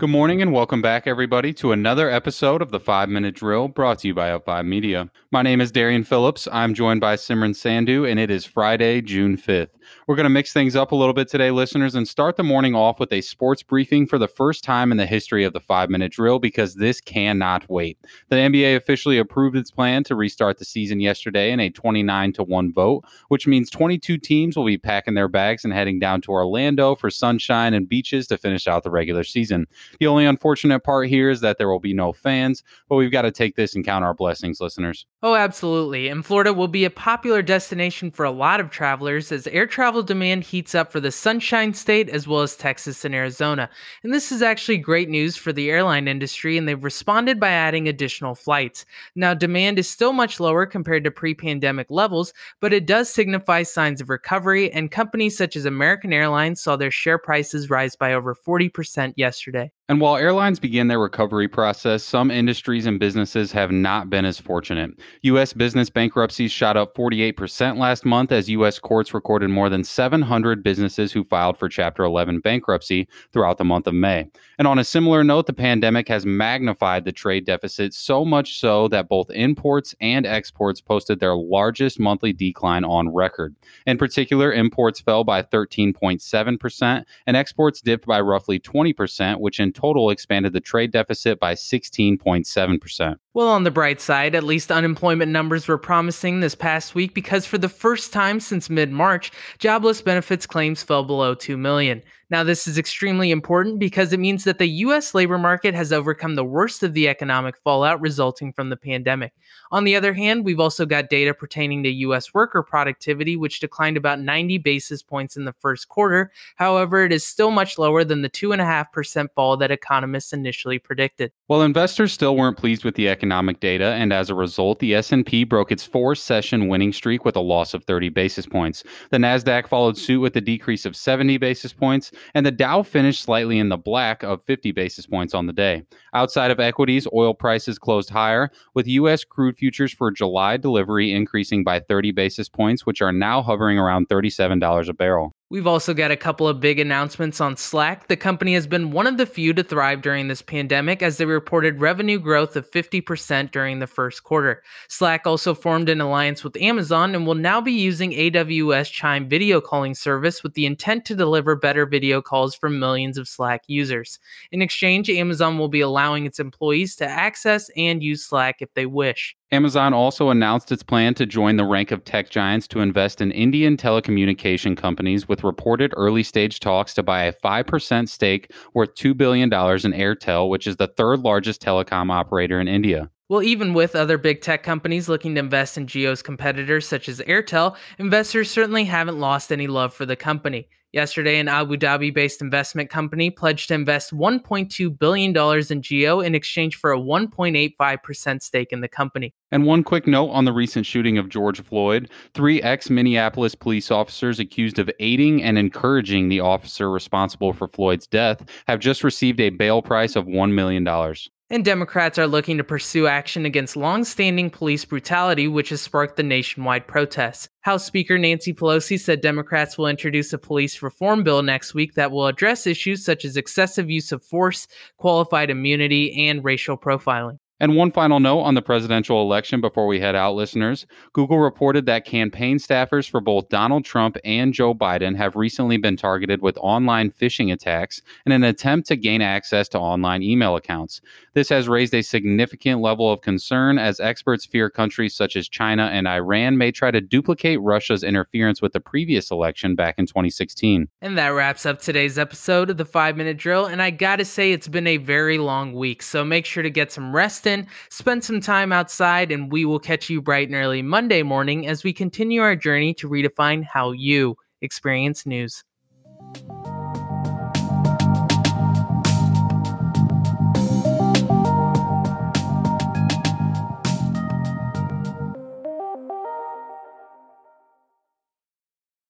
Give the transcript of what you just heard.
Good morning and welcome back, everybody, to another episode of the Five Minute Drill brought to you by Up5 Media. My name is Darian Phillips. I'm joined by Simran Sandhu, and it is Friday, June 5th. We're going to mix things up a little bit today, listeners, and start the morning off with a sports briefing for the first time in the history of the five minute drill because this cannot wait. The NBA officially approved its plan to restart the season yesterday in a 29 to 1 vote, which means 22 teams will be packing their bags and heading down to Orlando for sunshine and beaches to finish out the regular season. The only unfortunate part here is that there will be no fans, but we've got to take this and count our blessings, listeners. Oh, absolutely. And Florida will be a popular destination for a lot of travelers as air travel demand heats up for the Sunshine State as well as Texas and Arizona. And this is actually great news for the airline industry, and they've responded by adding additional flights. Now, demand is still much lower compared to pre pandemic levels, but it does signify signs of recovery, and companies such as American Airlines saw their share prices rise by over 40% yesterday. And while airlines begin their recovery process, some industries and businesses have not been as fortunate. U.S. business bankruptcies shot up 48% last month as U.S. courts recorded more than 700 businesses who filed for Chapter 11 bankruptcy throughout the month of May. And on a similar note, the pandemic has magnified the trade deficit so much so that both imports and exports posted their largest monthly decline on record. In particular, imports fell by 13.7%, and exports dipped by roughly 20%, which in total expanded the trade deficit by 16.7%. Well, on the bright side, at least unemployment numbers were promising this past week because for the first time since mid March, jobless benefits claims fell below 2 million. Now, this is extremely important because it means that the US labor market has overcome the worst of the economic fallout resulting from the pandemic. On the other hand, we've also got data pertaining to US worker productivity, which declined about 90 basis points in the first quarter. However, it is still much lower than the 2.5% fall that economists initially predicted. Well, investors still weren't pleased with the economic data, and as a result, the S&P broke its four-session winning streak with a loss of 30 basis points. The Nasdaq followed suit with a decrease of 70 basis points, and the Dow finished slightly in the black of 50 basis points on the day. Outside of equities, oil prices closed higher, with U.S. crude futures for July delivery increasing by 30 basis points, which are now hovering around $37 a barrel. We've also got a couple of big announcements on Slack. The company has been one of the few to thrive during this pandemic as they reported revenue growth of 50% during the first quarter. Slack also formed an alliance with Amazon and will now be using AWS Chime video calling service with the intent to deliver better video calls for millions of Slack users. In exchange, Amazon will be allowing its employees to access and use Slack if they wish. Amazon also announced its plan to join the rank of tech giants to invest in Indian telecommunication companies with reported early stage talks to buy a 5% stake worth $2 billion in Airtel, which is the third largest telecom operator in India. Well, even with other big tech companies looking to invest in Jio's competitors such as Airtel, investors certainly haven't lost any love for the company. Yesterday, an Abu Dhabi based investment company pledged to invest $1.2 billion in Jio in exchange for a 1.85% stake in the company. And one quick note on the recent shooting of George Floyd three ex Minneapolis police officers accused of aiding and encouraging the officer responsible for Floyd's death have just received a bail price of $1 million and Democrats are looking to pursue action against long-standing police brutality, which has sparked the nationwide protests. House Speaker Nancy Pelosi said Democrats will introduce a police reform bill next week that will address issues such as excessive use of force, qualified immunity, and racial profiling. And one final note on the presidential election before we head out, listeners. Google reported that campaign staffers for both Donald Trump and Joe Biden have recently been targeted with online phishing attacks in an attempt to gain access to online email accounts. This has raised a significant level of concern as experts fear countries such as China and Iran may try to duplicate Russia's interference with the previous election back in 2016. And that wraps up today's episode of the 5 Minute Drill. And I gotta say, it's been a very long week, so make sure to get some rest spend some time outside, and we will catch you bright and early Monday morning as we continue our journey to redefine how you experience news.